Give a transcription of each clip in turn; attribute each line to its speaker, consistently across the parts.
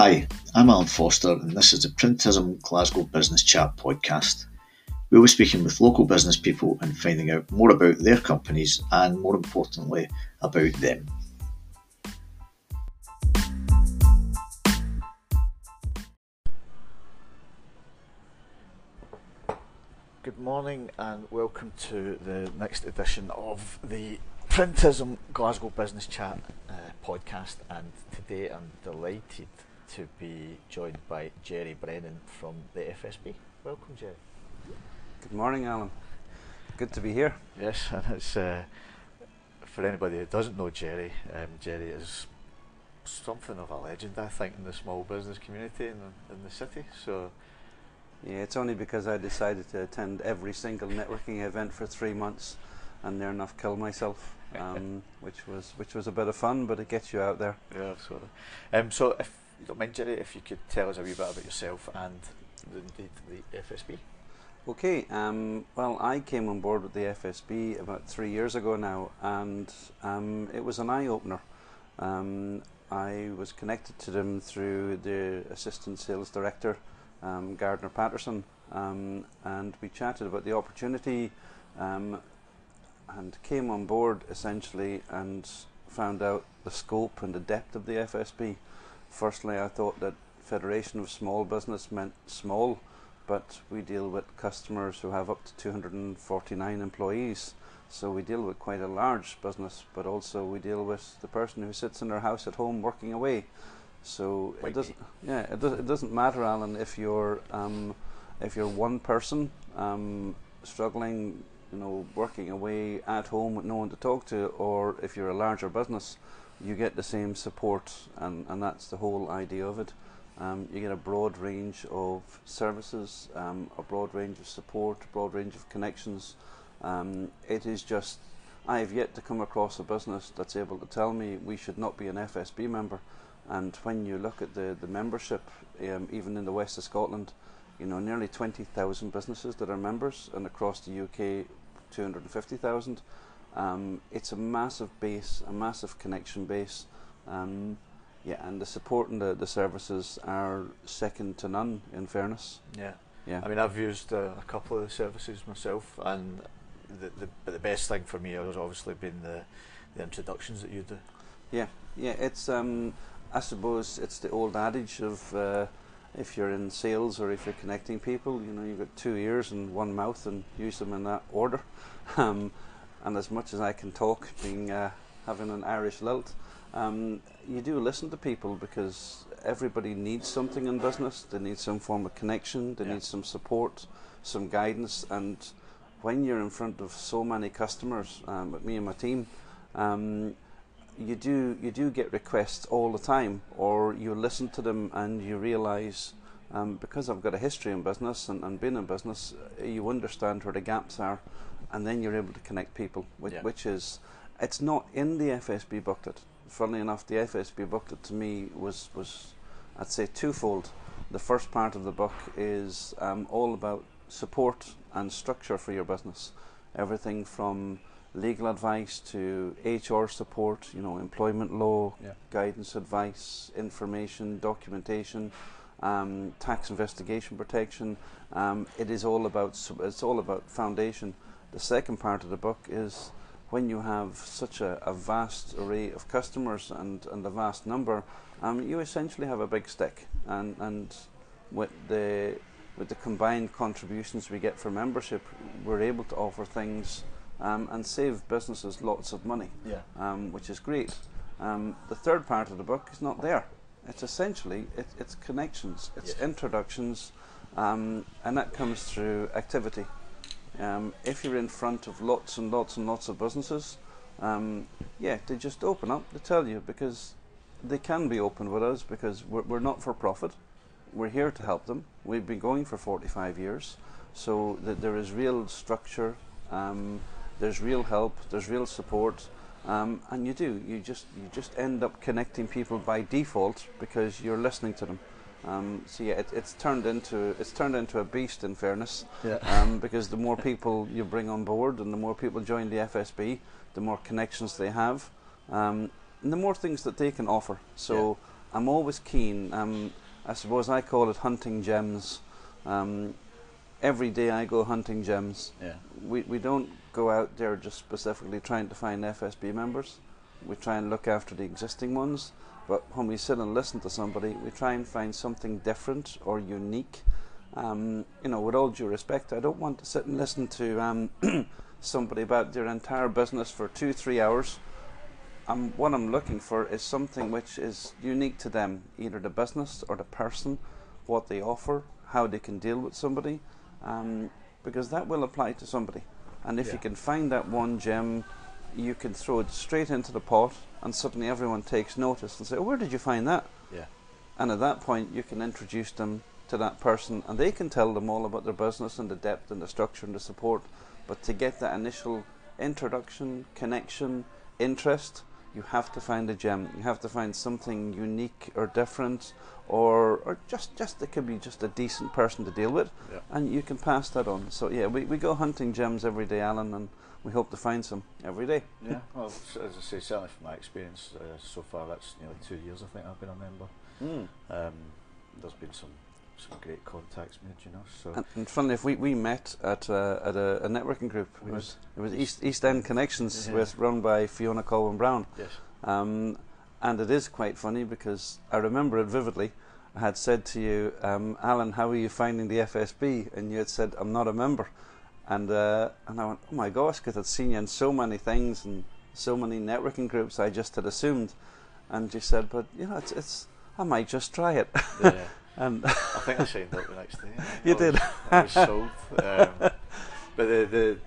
Speaker 1: Hi, I'm Alan Foster, and this is the Printism Glasgow Business Chat podcast. We'll be speaking with local business people and finding out more about their companies and, more importantly, about them. Good morning and welcome to the next edition of the Printism Glasgow Business Chat uh, podcast. And today I'm delighted to be joined by Jerry Brennan from the FSB. Welcome, Jerry.
Speaker 2: Good morning, Alan. Good to be here.
Speaker 1: Yes, and it's uh, for anybody who doesn't know Jerry. Um, Jerry is something of a legend, I think, in the small business community in the, in the city. So
Speaker 2: Yeah, it's only because I decided to attend every single networking event for three months and near enough kill myself, um, which was which was a bit of fun, but it gets you out there.
Speaker 1: yeah, absolutely. Um, so if you don't mind, Jerry, if you could tell us a wee bit about yourself and the, indeed the FSB.
Speaker 2: Okay, um, well, I came on board with the FSB about three years ago now, and um, it was an eye opener. Um, I was connected to them through the assistant sales director, um, Gardner Patterson, um, and we chatted about the opportunity um, and came on board essentially and found out the scope and the depth of the FSB. Firstly, I thought that Federation of Small Business meant small but we deal with customers who have up to 249 employees. So we deal with quite a large business, but also we deal with the person who sits in their house at home working away. So it doesn't, yeah, it, does, it doesn't matter, Alan, if you're um, if you're one person um, struggling, you know, working away at home with no one to talk to, or if you're a larger business, you get the same support, and, and that's the whole idea of it. Um, you get a broad range of services, um, a broad range of support, a broad range of connections. Um, it is just, I have yet to come across a business that's able to tell me we should not be an FSB member. And when you look at the, the membership, um, even in the west of Scotland, you know, nearly 20,000 businesses that are members, and across the UK, 250,000. Um, it's a massive base, a massive connection base. Um, yeah, and the support and the, the services are second to none, in fairness.
Speaker 1: Yeah.
Speaker 2: Yeah.
Speaker 1: I mean, I've used uh, a couple of the services myself, and the, the but the best thing for me has obviously been the the introductions that you do.
Speaker 2: Yeah, yeah. It's um, I suppose it's the old adage of uh, if you're in sales or if you're connecting people, you know, you've got two ears and one mouth, and use them in that order. Um, and as much as I can talk, being uh, having an Irish lilt, um, you do listen to people because everybody needs something in business. They need some form of connection. They
Speaker 1: Yeah.
Speaker 2: need some support, some guidance, and when you're in front of so many customers, um, with me and my team, um, you do you do get requests all the time, or you listen to them and you realise. Um, because I've got a history in business and, and been in business, you understand where the gaps are, and then you're able to connect people, which,
Speaker 1: Yeah.
Speaker 2: which is, it's not in the FSB booklet. Funnily enough, the FSB booklet to me was, was I'd say, twofold. The first part of the book is um, all about support and structure for your business. Everything from legal advice to HR support, you know, employment law,
Speaker 1: Yeah.
Speaker 2: guidance, advice, information, documentation, um, tax investigation protection. Um, it is all about it's all about foundation. The second part of the book is when you have such a, a vast array of customers and, and a vast number, um, you essentially have a big stick. And, and with the with the combined contributions we get for membership, we're able to offer things um, and save businesses lots of money
Speaker 1: Yeah.
Speaker 2: um, which is great. Um, the third part of the book is not there. It's essentially it, it's connections, it's
Speaker 1: Yes.
Speaker 2: introductions, um, and that comes through activity. Um, if you're in front of lots and lots and lots of businesses, um, yeah, they just open up. They tell you because they can be open with us because we're, we're not for profit. We're here to help them. We've been going for 45 years, so there is real structure. Um, there's real help. There's real support. Um, and you do. You just you just end up connecting people by default because you're listening to them. Um, so yeah, it, it's turned into it's turned into a beast. In fairness,
Speaker 1: Yeah.
Speaker 2: um, because the more people you bring on board and the more people join the FSB, the more connections they have, um, and the more things that they can offer. So I'm always keen. Um, I suppose I call it hunting gems. Um, every day I go hunting gems.
Speaker 1: Yeah.
Speaker 2: We we don't go out there just specifically trying to find FSB members. We try and look after the existing ones. But when we sit and listen to somebody, we try and find something different or unique. Um, you know, with all due respect, I don't want to sit and listen to um, somebody about their entire business for two, three hours. Um, what I'm looking for is something which is unique to them, either the business or the person, what they offer, how they can deal with somebody, um, because that will apply to somebody. And if
Speaker 1: Yeah.
Speaker 2: you can find that one gem, you can throw it straight into the pot, and suddenly everyone takes notice and say, oh, "Where did you find that?"
Speaker 1: Yeah.
Speaker 2: And at that point, you can introduce them to that person, and they can tell them all about their business and the depth and the structure and the support. But to get that initial introduction, connection, interest, you have to find a gem. You have to find something unique or different, or or just just it could be just a decent person to deal with,
Speaker 1: Yeah.
Speaker 2: and you can pass that on. So yeah, we, we go hunting gems every day, Alan, and we hope to find some every day.
Speaker 1: Yeah. Well, as I say, certainly from my experience uh, so far, that's nearly two years. I think I've been a member. Um, there's been some some great contacts made, you know. So
Speaker 2: And, and funnily, if we, we met at uh, at a, a networking group, it was it was East East End Connections,
Speaker 1: Yeah.
Speaker 2: with run by Fiona Colwyn Brown.
Speaker 1: yes,
Speaker 2: Um, and it is quite funny because I remember it vividly. I had said to you, um, Alan, how are you finding the FSB? And you had said, I'm not a member. And uh, and I went, oh my gosh, because I'd seen you in so many things and so many networking groups, I just had assumed. And you said, but you know, it's, it's I might just try it.
Speaker 1: yeah.
Speaker 2: and
Speaker 1: I think I signed up the next day.
Speaker 2: You
Speaker 1: I
Speaker 2: did.
Speaker 1: Was, I was sold. Um, but the, the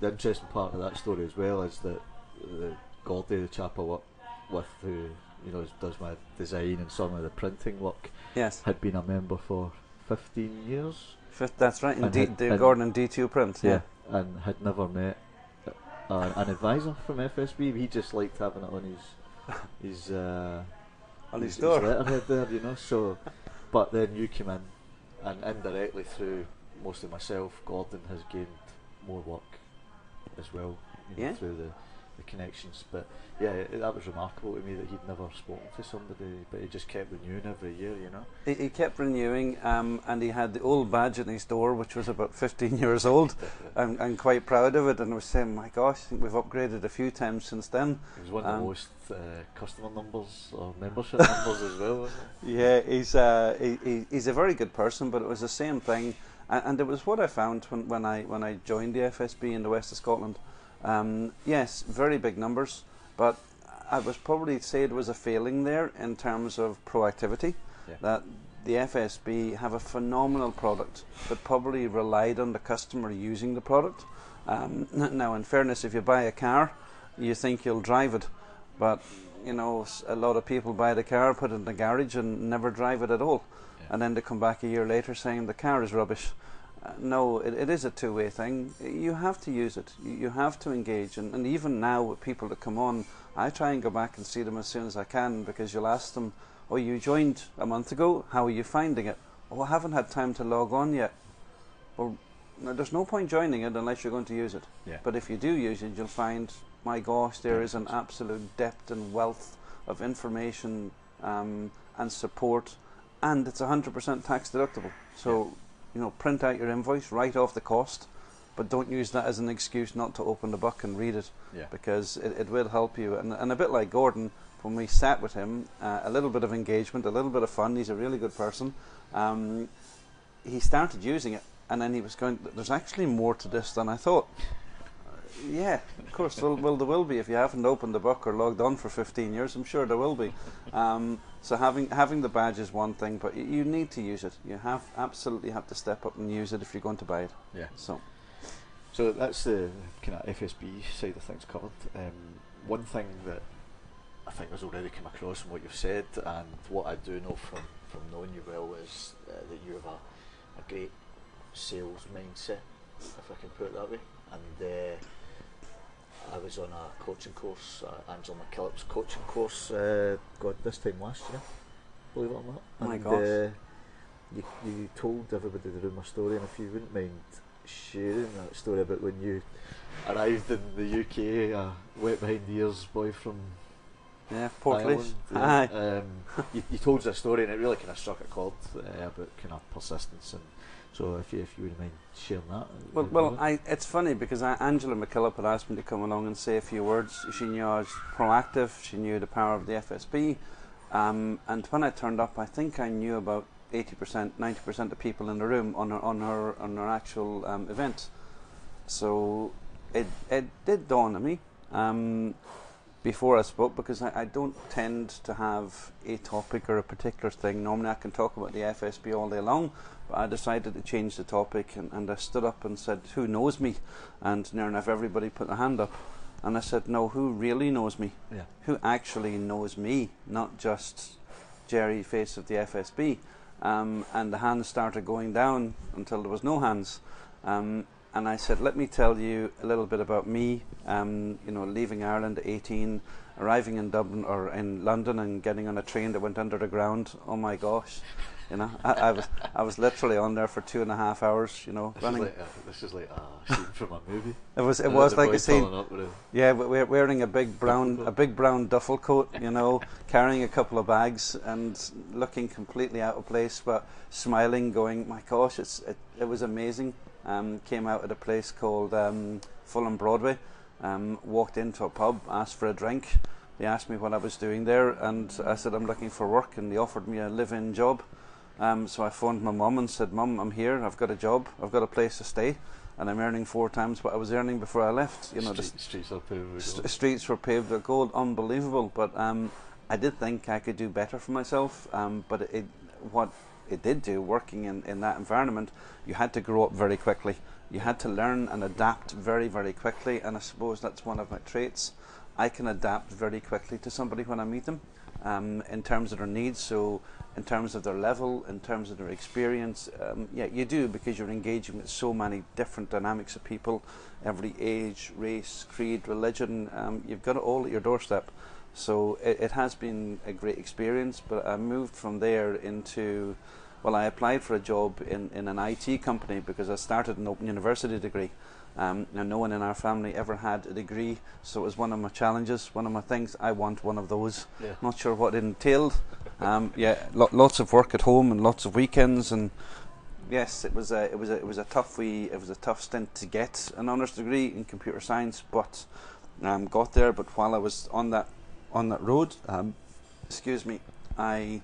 Speaker 1: the interesting part of that story as well is that the Gordy, the chap I work with, who you know does my design and some of the printing work,
Speaker 2: yes,
Speaker 1: had been a member for 15 years.
Speaker 2: fifth, that's right. In
Speaker 1: And
Speaker 2: D,
Speaker 1: had-
Speaker 2: D, Gordon and D2 print. Yeah.
Speaker 1: and had never met uh, an advisor from FSB. He just liked having it on his his uh,
Speaker 2: On his
Speaker 1: his
Speaker 2: door.
Speaker 1: letterhead there, you know. So, but then you came in, and indirectly through mostly myself, Gordon has gained more work as well, you know,
Speaker 2: Yeah.
Speaker 1: through the, the connections. But yeah, it, that was remarkable to me that he'd never spoken to somebody, but he just kept renewing every year, you know.
Speaker 2: He, he kept renewing, um, and he had the old badge in his door, which was about 15 years old. I'm, I'm quite proud of it, and I was saying, my gosh, I think we've upgraded a few times since then.
Speaker 1: He was one of
Speaker 2: Um,
Speaker 1: the most uh, customer numbers or membership numbers as well, wasn't
Speaker 2: Yeah, he's uh, he, he, he's a very good person, but it was the same thing, and, and it was what I found when, when I when I joined the FSB in the west of Scotland. Um, yes, very big numbers, but I was probably say it was a failing there in terms of proactivity.
Speaker 1: Yeah.
Speaker 2: That the FSB have a phenomenal product, but probably relied on the customer using the product. Um, now, in fairness, if you buy a car, you think you'll drive it, but you know a lot of people buy the car, put it in the garage, and never drive it at all,
Speaker 1: Yeah.
Speaker 2: and then they come back a year later saying the car is rubbish. Uh, no, it, it is a two-way thing. You have to use it. You, have to engage, and, and even now with people that come on, I try and go back and see them as soon as I can because you'll ask them, "Oh, you joined a month ago. How are you finding it?" "Oh, I haven't had time to log on yet." Well, no, there's no point joining it unless you're going to use it.
Speaker 1: Yeah.
Speaker 2: But if you do use it, you'll find, my gosh, there is an absolute depth and wealth of information um, and support, and it's 100% tax deductible. So, you know, print out your invoice, write off the cost, but don't use that as an excuse not to open the book and read it
Speaker 1: Yeah.
Speaker 2: because it, it will help you. And, and a bit like Gordon, when we sat with him, uh, a little bit of engagement, a little bit of fun. He's a really good person. Um, he started using it, and then he was going. There's actually more to this than I thought. Uh, yeah, of course. well, well, there will be if you haven't opened the book or logged on for 15 years. I'm sure there will be. Um, so having having the badge is one thing, but you need to use it. You have absolutely have to step up and use it if you're going to buy it.
Speaker 1: Yeah.
Speaker 2: So
Speaker 1: So that's the kind of FSB side of things covered. Um, one thing that I think has already come across from what you've said, and what I do know from, from knowing you well, is uh, that you have a, a great sales mindset, if I can put it that way. And uh, I was on a coaching course, uh, Angela McKillop's coaching course, uh, God, this time last year, believe it or not.
Speaker 2: Oh my
Speaker 1: and,
Speaker 2: gosh.
Speaker 1: Uh, you, you told everybody the room a story, and if you wouldn't mind sharing that story about when you arrived in the UK, a wet behind the ears boy from
Speaker 2: Yeah, Portlaoise.
Speaker 1: Aye. Um, you, you, told us a story and it really kind of struck a chord uh, about kind of persistence and so if you if you would mind sharing that.
Speaker 2: Well, well, I, it's funny because I, Angela McKillop had asked me to come along and say a few words. She knew I was proactive. She knew the power of the FSB, um, and when I turned up, I think I knew about eighty percent, ninety percent of people in the room on her on her on her actual um, event. So it it did dawn on me. Um, before I spoke because I, I, don't tend to have a topic or a particular thing. Normally, I can talk about the FSB all day long, but I decided to change the topic and, and I stood up and said, Who knows me? And near enough everybody put their hand up. And I said, No, who really knows me?
Speaker 1: Yeah.
Speaker 2: Who actually knows me, not just Jerry, face of the FSB. Um, and the hands started going down until there was no hands. Um, and I said, "Let me tell you a little bit about me. Um, you know, leaving Ireland at 18, arriving in Dublin or in London, and getting on a train that went under the ground. Oh my gosh, you know, I, I was I was literally on there for two and a half hours. You know,
Speaker 1: this
Speaker 2: running.
Speaker 1: Is like a, this is like a scene from a movie.
Speaker 2: It was it
Speaker 1: and
Speaker 2: was like a scene.
Speaker 1: A
Speaker 2: yeah, we're wearing a big brown a big brown duffel coat. You know, carrying a couple of bags and looking completely out of place, but smiling, going, "My gosh, it's it, it was amazing." Um, came out at a place called um, Fulham Broadway. Um, walked into a pub, asked for a drink. They asked me what I was doing there, and I said I'm looking for work, and they offered me a live-in job. Um, so I phoned my mum and said, "Mum, I'm here. I've got a job. I've got a place to stay, and I'm earning four times what I was earning before I left."
Speaker 1: You know, Street, the streets were paved with
Speaker 2: gold. streets were paved with gold. Unbelievable, but um, I did think I could do better for myself. Um, but it, what it did do, working in, in that environment, you had to grow up very quickly. You had to learn and adapt very, very quickly, and I suppose that's one of my traits. I can adapt very quickly to somebody when I meet them um, in terms of their needs. So, in terms of their level, in terms of their experience, um, yeah, you do because you're engaging with so many different dynamics of people, every age, race, creed, religion. Um, you've got it all at your doorstep. So it, it has been a great experience. But I moved from there into well, I applied for a job in, in an IT company because I started an open university degree. Um, and no one in our family ever had a degree, so it was one of my challenges, one of my things. I want one of those.
Speaker 1: Yeah.
Speaker 2: Not sure what it entailed. Um, yeah, lo- lots of work at home and lots of weekends, and yes, it was a it was a it was a tough wee, it was a tough stint to get an honours degree in computer science, but um, got there. But while I was on that on that road, um, excuse me, I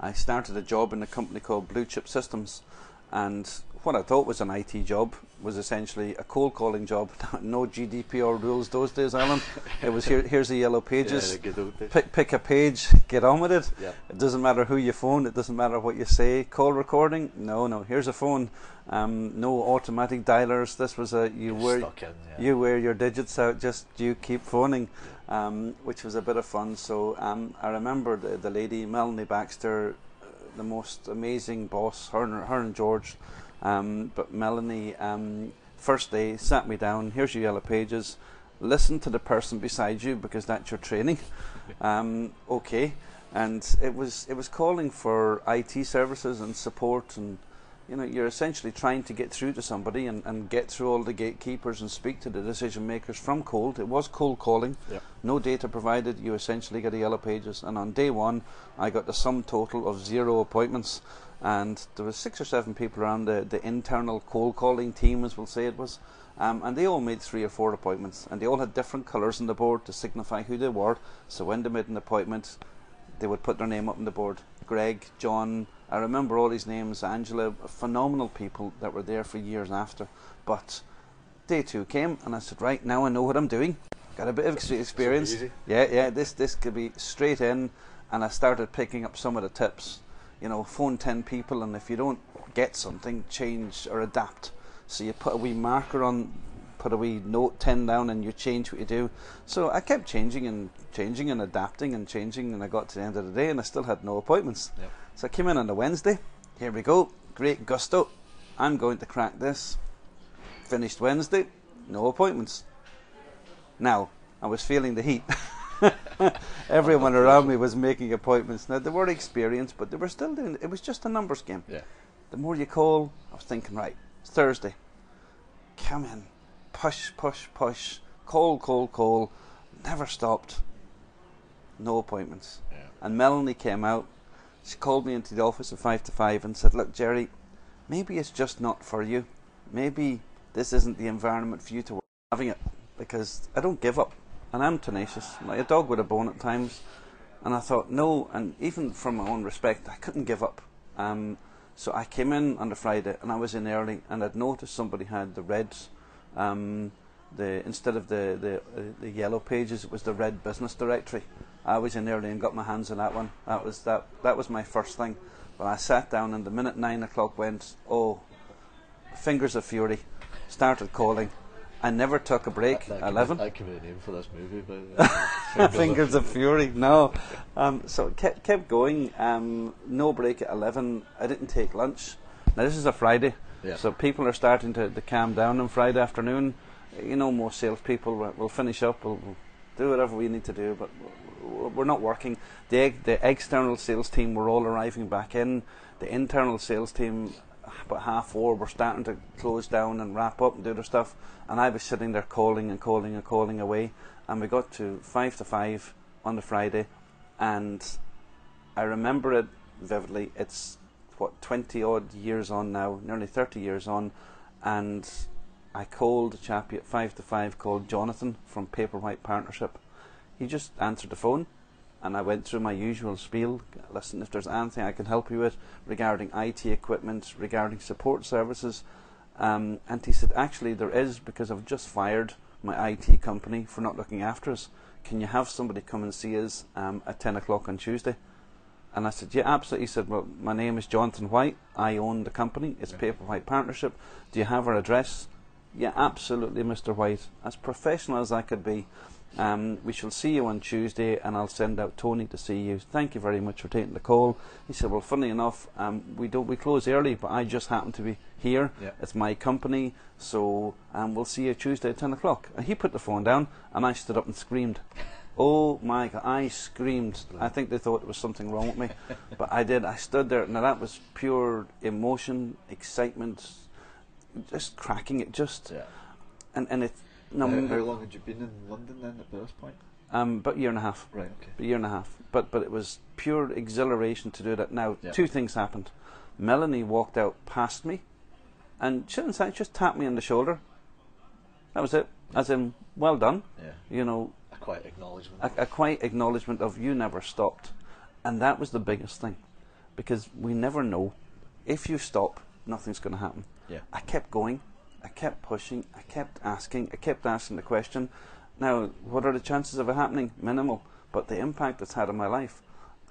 Speaker 2: I started a job in a company called Blue Chip Systems, and what I thought was an IT job was essentially a cold calling job. no GDPR rules those days, Alan. it was here. Here's the yellow pages.
Speaker 1: Yeah,
Speaker 2: pick pick a page, get on with it.
Speaker 1: Yeah.
Speaker 2: It doesn't matter who you phone. It doesn't matter what you say. Call recording. No, no. Here's a phone. Um, no automatic dialers. This was a you
Speaker 1: You're
Speaker 2: wear
Speaker 1: in, yeah.
Speaker 2: you wear your digits out. Just you keep phoning um, which was a bit of fun. So um, I remember the, the lady Melanie Baxter, uh, the most amazing boss. Her and, her and George, um, but Melanie um, first day sat me down. Here's your yellow pages. Listen to the person beside you because that's your training. Um, okay, and it was it was calling for IT services and support and you know, you're essentially trying to get through to somebody and, and get through all the gatekeepers and speak to the decision makers from cold. It was cold calling.
Speaker 1: Yep.
Speaker 2: No data provided. You essentially get a yellow pages. And on day one, I got the sum total of zero appointments. And there was six or seven people around the, the internal cold calling team, as we'll say it was. Um, and they all made three or four appointments. And they all had different colours on the board to signify who they were. So when they made an appointment, they would put their name up on the board. Greg, John, I remember all these names, Angela, phenomenal people that were there for years after. But day two came, and I said, right now I know what I'm doing. Got a bit of experience. Yeah, yeah. This this could be straight in, and I started picking up some of the tips. You know, phone ten people, and if you don't get something, change or adapt. So you put a wee marker on, put a wee note ten down, and you change what you do. So I kept changing and changing and adapting and changing, and I got to the end of the day, and I still had no appointments.
Speaker 1: Yep.
Speaker 2: So I came in on a Wednesday. Here we go. Great gusto. I'm going to crack this. Finished Wednesday. No appointments. Now, I was feeling the heat. Everyone around me was making appointments. Now, they were experienced, but they were still doing it. It was just a numbers game.
Speaker 1: Yeah.
Speaker 2: The more you call, I was thinking, right, Thursday. Come in. Push, push, push. Call, call, call. Never stopped. no appointments.
Speaker 1: Yeah.
Speaker 2: And Melanie came out. She called me into the office at five to five and said, "Look, Jerry, maybe it's just not for you. Maybe this isn't the environment for you to work having it because I don't give up and I'm tenacious. Like a dog with a bone at times." And I thought, no, and even from my own respect, I couldn't give up. Um, so I came in on the Friday and I was in early and I'd noticed somebody had the reds. Um, the instead of the the, uh, the yellow pages, it was the red business directory. I was in early and got my hands on that one. That was that that was my first thing. But I sat down and the minute nine o'clock went, oh, fingers of fury, started calling. I never took a break.
Speaker 1: That, that
Speaker 2: Eleven.
Speaker 1: Be, that could be the name for this movie, but
Speaker 2: Fingers of Fury. No, um, so kept kept going. Um, no break at eleven. I didn't take lunch. Now this is a Friday,
Speaker 1: Yeah.
Speaker 2: so people are starting to, to calm down on Friday afternoon. You know, most salespeople will will finish up. We'll, we'll do whatever we need to do, but we're not working. The the external sales team were all arriving back in. The internal sales team, about half four, were starting to close down and wrap up and do their stuff. And I was sitting there calling and calling and calling away. And we got to five to five on the Friday, and I remember it vividly. It's what twenty odd years on now, nearly thirty years on, and I called a chappie at five to five called Jonathan from Paperwhite Partnership. He just answered the phone, and I went through my usual spiel. Listen, if there's anything I can help you with regarding IT equipment, regarding support services, um, and he said, actually, there is because I've just fired my IT company for not looking after us. Can you have somebody come and see us um, at 10 o'clock on Tuesday? And I said, yeah, absolutely. He said, well, my name is Jonathan White. I own the company. It's
Speaker 1: Yeah.
Speaker 2: Paper White Partnership. Do you have our address? Yeah, absolutely, Mr. White. As professional as I could be. Um, we shall see you on Tuesday, and I'll send out Tony to see you. Thank you very much for taking the call. He said, "Well, funny enough, um, we don't we close early, but I just happen to be here.
Speaker 1: Yeah.
Speaker 2: It's my company, so um, we'll see you Tuesday at ten o'clock." And he put the phone down, and I stood up and screamed. Oh my God! I screamed. I think they thought there was something wrong with me, but I did. I stood there. Now that was pure emotion, excitement, just cracking it. Just
Speaker 1: yeah.
Speaker 2: and and it. No,
Speaker 1: how, how long had you been in London then at this point?
Speaker 2: um, about a year and a half.
Speaker 1: Right. Okay.
Speaker 2: a year and a half. But but it was pure exhilaration to do that. Now
Speaker 1: Yeah.
Speaker 2: two things happened. Melanie walked out past me, and she didn't say, just tapped me on the shoulder. That was it. As in, well done.
Speaker 1: Yeah.
Speaker 2: You know,
Speaker 1: A quiet acknowledgement.
Speaker 2: a, a quiet acknowledgement of you never stopped, and that was the biggest thing, because we never know. If you stop, nothing's going to happen.
Speaker 1: yeah.
Speaker 2: I kept going, I kept pushing, I kept asking, I kept asking the question. Now, what are the chances of it happening? Minimal. But the impact it's had on my life,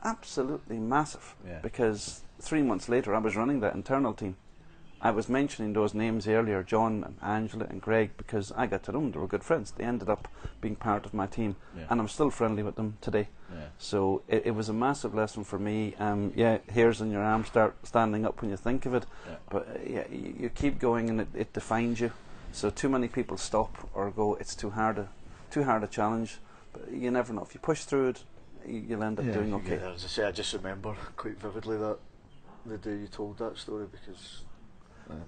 Speaker 2: absolutely massive.
Speaker 1: Yeah.
Speaker 2: Because three months later, I was running that internal team. I was mentioning those names earlier, John and Angela and Greg, because I got to know them. They were good friends. They ended up being part of my team,
Speaker 1: Yeah.
Speaker 2: and I'm still friendly with them today.
Speaker 1: yeah.
Speaker 2: So it, it was a massive lesson for me. Um, yeah, hairs on your arm start standing up when you think of it.
Speaker 1: Yeah.
Speaker 2: But uh, yeah, you, you keep going and it, it defines you. So too many people stop or go. It's too hard a too hard a challenge. But you never know. If you push through it, you, you'll end up
Speaker 1: Yeah,
Speaker 2: doing
Speaker 1: you
Speaker 2: okay.
Speaker 1: get there. As I say, I just remember quite vividly that the day you told that story because um,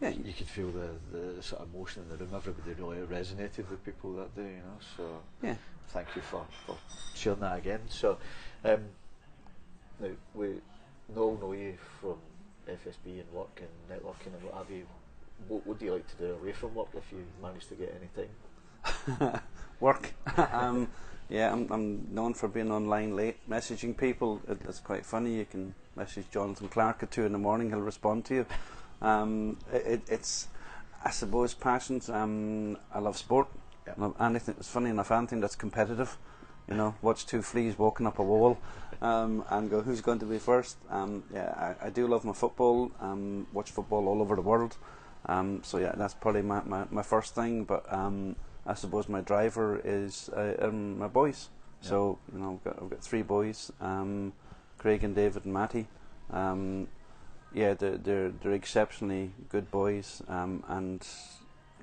Speaker 2: Yeah,
Speaker 1: you could feel the, the sort of emotion in the room. Everybody really resonated with people that day, you know. So
Speaker 2: yeah.
Speaker 1: thank you for, for sharing that again. So um, now we all know you from FSB and work and networking and what have you. What would you like to do away from work if you manage to get any time?
Speaker 2: Work. um, yeah, I'm, I'm known for being online late, messaging people. It, it's quite funny. You can message Jonathan Clark at two in the morning. He'll respond to you. Um, it, it, it's, I suppose, passions. Um, I love sport.
Speaker 1: Yeah.
Speaker 2: I love anything. It's funny enough. Anything that's competitive. You know, watch two fleas walking up a wall, um, and go, who's going to be first? Um, yeah, I, I do love my football. Um, watch football all over the world. Um, so yeah, that's probably my, my, my first thing. But um, I suppose my driver is uh, um, my boys. Yeah. So you know, I've got, I've got three boys, um, Craig and David and Matty. Um, yeah, they're, they're they're exceptionally good boys, um, and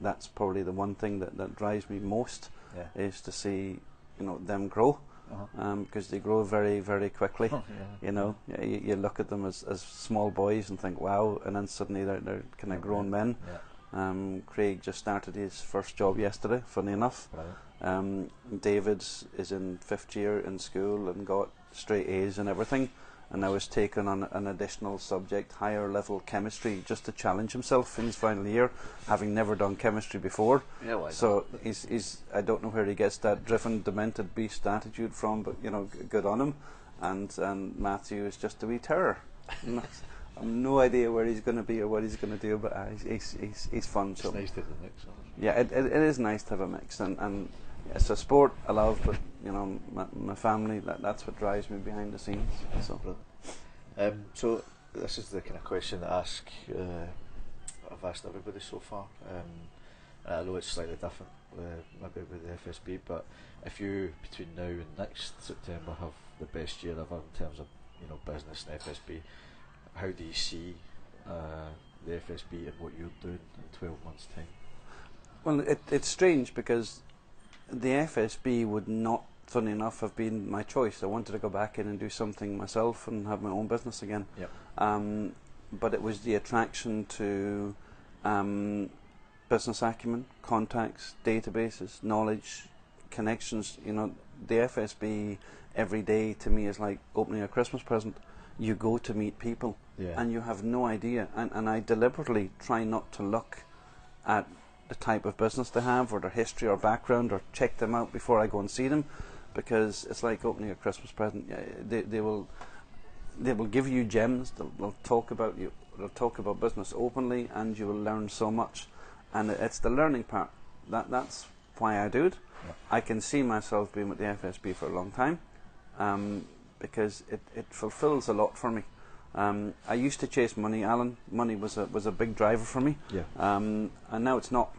Speaker 2: that's probably the one thing that, that drives me most
Speaker 1: Yeah.
Speaker 2: is to see you know them grow
Speaker 1: Uh-huh.
Speaker 2: because they grow very very quickly.
Speaker 1: Oh, yeah.
Speaker 2: You know, yeah, you, you look at them as, as small boys and think, wow, and then suddenly they're, they're kind of grown men. Um, Craig just started his first job yesterday, funny enough.
Speaker 3: Right.
Speaker 2: Um, David is in fifth year in school and got straight A's and everything, and now has taken on an additional subject, higher level chemistry, just to challenge himself in his final year, having never done chemistry before.
Speaker 3: Yeah, why
Speaker 2: So he's, he's I don't know where he gets that driven, demented beast attitude from, but you know, g- good on him. And and Matthew is just a wee terror. I've no idea where he's going to be or what he's going to do, but uh, he's, he's, he's, he's fun.
Speaker 1: It's
Speaker 2: So
Speaker 1: nice to have the mix.
Speaker 2: yeah, it, it, it is nice to have a mix, and, and it's a sport I love, but you know, my, my family that that's what drives me behind the scenes. So
Speaker 1: Um, so this is the kind of question that I ask. Uh, I've asked everybody so far. Um, I know it's slightly different, uh, maybe with the FSB, but if you between now and next September have the best year ever in terms of you know business and FSB, how do you see uh, the FSB and what you're doing in 12 months' time?
Speaker 2: Well, it, it's strange because the FSB would not, funny enough, have been my choice. I wanted to go back in and do something myself and have my own business again.
Speaker 1: Yep.
Speaker 2: Um, but it was the attraction to um, business acumen, contacts, databases, knowledge, connections. You know, the FSB every day to me is like opening a Christmas present. You go to meet people
Speaker 1: Yeah.
Speaker 2: and you have no idea. And, and I deliberately try not to look at the type of business they have or their history or background or check them out before I go and see them because it's like opening a Christmas present. They, they will they will give you gems. They'll, they'll talk about you. They'll talk about business openly, and you will learn so much. And it's the learning part that that's why I do it.
Speaker 1: Yeah.
Speaker 2: I can see myself being with the FSB for a long time um, because it, it fulfills a lot for me. Um, I used to chase money, Alan. Money was a was a big driver for me,
Speaker 1: yeah.
Speaker 2: um, and now it's not.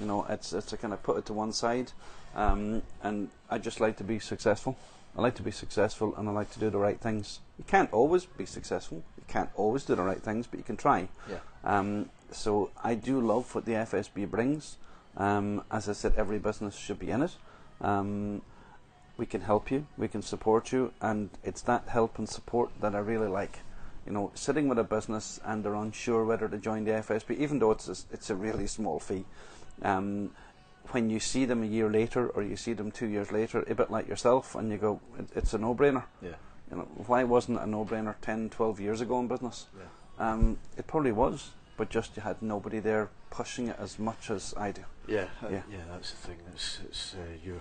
Speaker 2: You know, it's it's a kind of put it to one side, um, and I just like to be successful. I like to be successful, and I like to do the right things. You can't always be successful. You can't always do the right things, but you can try.
Speaker 1: Yeah.
Speaker 2: Um, so I do love what the FSB brings. Um, as I said, every business should be in it. Um, we can help you, we can support you, and it's that help and support that I really like. You know, sitting with a business and they're unsure whether to join the FSB, even though it's a, it's a really small fee. Um, when you see them a year later or you see them two years later, a bit like yourself, and you go, it, it's a no-brainer.
Speaker 1: Yeah.
Speaker 2: You know, why wasn't it a no-brainer 10, 12 years ago in business?
Speaker 1: Yeah.
Speaker 2: Um, it probably was, but just you had nobody there pushing it as much as I do.
Speaker 1: Yeah, uh,
Speaker 2: Yeah.
Speaker 1: yeah, that's the thing. It's it's uh, you're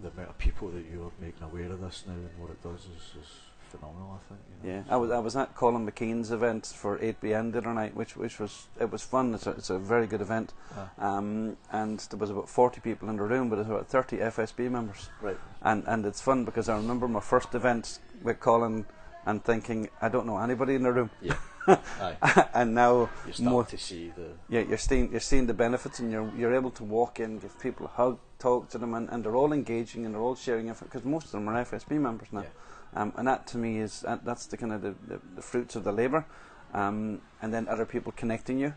Speaker 1: the amount of people that you're making aware of this now and what it does is, is phenomenal. I think. You know,
Speaker 2: Yeah, I was I was at Colin McKean's event for 8BN the other night, which which was it was fun. It's a it's a very good event,
Speaker 1: Ah,
Speaker 2: um, and there was about 40 people in the room, but there's about 30 FSB members,
Speaker 1: right.
Speaker 2: and and it's fun because I remember my first event with Colin and thinking I don't know anybody in the room,
Speaker 1: Yeah.
Speaker 2: And now
Speaker 1: You start
Speaker 2: more
Speaker 1: to see the
Speaker 2: yeah, you're seeing you're seeing the benefits, and you're you're able to walk in, give people a hug, talk to them, and, and they're all engaging and they're all sharing because most of them are FSB members now,
Speaker 1: Yeah.
Speaker 2: Um, and that to me is that, that's the kind of the, the, the fruits of the labour, um, and then other people connecting you,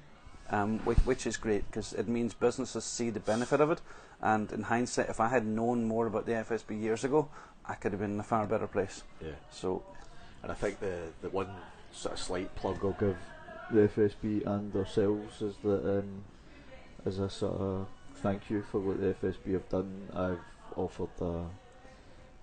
Speaker 2: um, which, which is great because it means businesses see the benefit of it, and in hindsight, if I had known more about the FSB years ago, I could have been in a far better place.
Speaker 1: yeah.
Speaker 2: So
Speaker 1: And I think the the one sort of slight plug I'll give the FSB and ourselves is that um, as a sort of thank you for what the FSB have done, I've offered a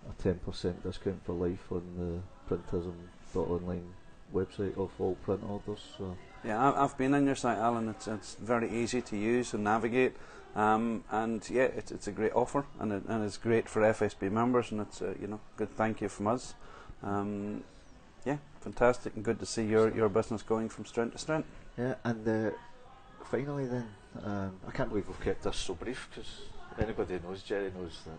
Speaker 1: a ten percent discount for life on the printism.online website of all print orders. So
Speaker 2: Yeah, I've been on your site, Alan. It's it's very easy to use and navigate, um, and yeah, it's it's a great offer, and it, and it's great for FSB members, and it's a, you know good thank you from us. Um, yeah, fantastic, and good to see your your business going from strength to strength.
Speaker 1: yeah, and uh, finally then, um, I can't believe we've kept this so brief because anybody knows Jerry knows that.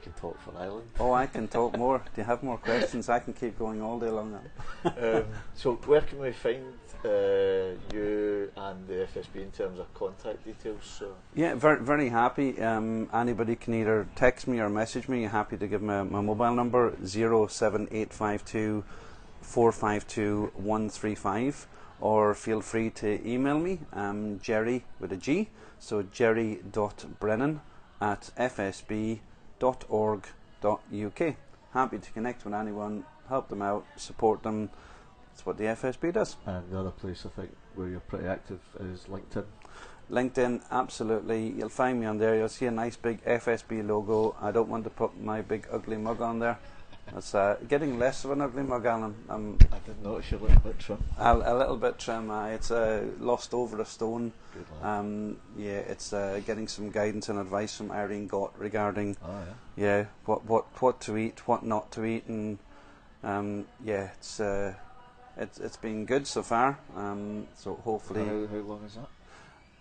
Speaker 1: He can talk for Ireland.
Speaker 2: Oh, I can talk more. Do you have more questions? I can keep going all day long.
Speaker 1: Um, so where can we find uh, you and the FSB in terms of contact details? So
Speaker 2: Yeah, very very happy. Um, anybody can either text me or message me. Happy to give my, my mobile number zero seven eight five two four five two one three five, or feel free to email me. Um, Jerry with a G, so Jerry dot Brennan at fsb dot org dot uk. Happy to connect with anyone, help them out, support them. That's what the FSB does.
Speaker 1: and the other place I think where you're pretty active is LinkedIn.
Speaker 2: LinkedIn, absolutely. You'll find me on there. You'll see a nice big FSB logo. I don't want to put my big ugly mug on there. It's uh, getting less of an ugly mug, Alan. Um,
Speaker 1: I did notice you're a little bit trim.
Speaker 2: a, a little bit trim. Uh, it's uh, lost over a stone. Um, yeah, it's uh, getting some guidance and advice from Irene Gott regarding
Speaker 1: oh yeah.
Speaker 2: yeah what what what to eat, what not to eat, and um, yeah, it's uh, it's it's been good so far. Um, so hopefully,
Speaker 1: How, how long is that?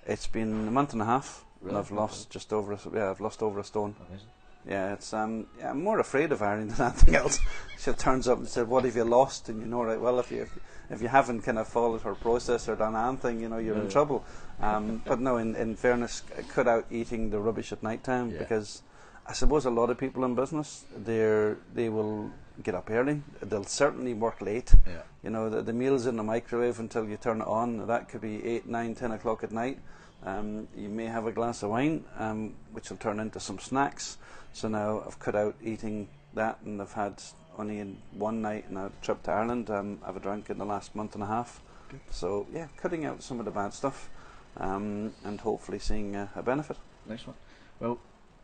Speaker 2: it's been a month and a half.
Speaker 1: Really?
Speaker 2: And I've lost just over a, yeah I've lost over a stone.
Speaker 1: Amazing.
Speaker 2: Yeah, it's um yeah, I'm more afraid of Irene than anything else. she turns up and said, "What have you lost?" And you know, right? Well, if you if, if you haven't kind of followed her process or done anything, you know, you're in
Speaker 1: Yeah.
Speaker 2: trouble. Um, but no, in, in fairness, cut out eating the rubbish at night time
Speaker 1: Yeah.
Speaker 2: because I suppose a lot of people in business they're they will get up early. They'll certainly work late.
Speaker 1: Yeah.
Speaker 2: You know, the, the meal's in the microwave until you turn it on. That could be eight, nine, ten o'clock at night. Um, you may have a glass of wine, um, which will turn into some snacks. So now I've cut out eating that, and I've had only in one night in a trip to Ireland. Um, I've a drink in the last month and a half.
Speaker 1: Good.
Speaker 2: So yeah, cutting out some of the bad stuff, um, and hopefully seeing uh, a benefit.
Speaker 1: Nice one. Well,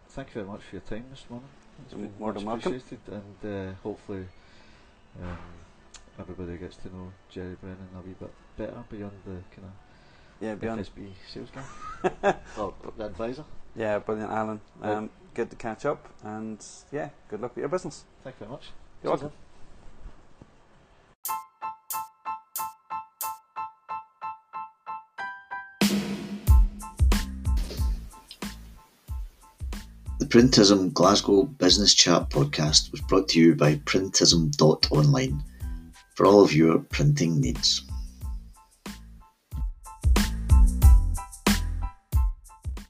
Speaker 1: thank you very much for your time this morning. It's been
Speaker 2: more than welcome.
Speaker 1: appreciated, and uh, hopefully um, everybody gets to know Jerry Brennan a wee bit better beyond the kind
Speaker 2: Yeah,
Speaker 1: of
Speaker 2: beyond.
Speaker 1: FSB sales guy or the advisor.
Speaker 2: Yeah, brilliant, Alan.
Speaker 1: Well-
Speaker 2: Um, good to catch up, and yeah, good luck with your business.
Speaker 1: Thank you very much.
Speaker 2: You're
Speaker 1: Cheers,
Speaker 2: welcome.
Speaker 4: The Printism Glasgow Business Chat podcast was brought to you by Printism.online for all of your printing needs.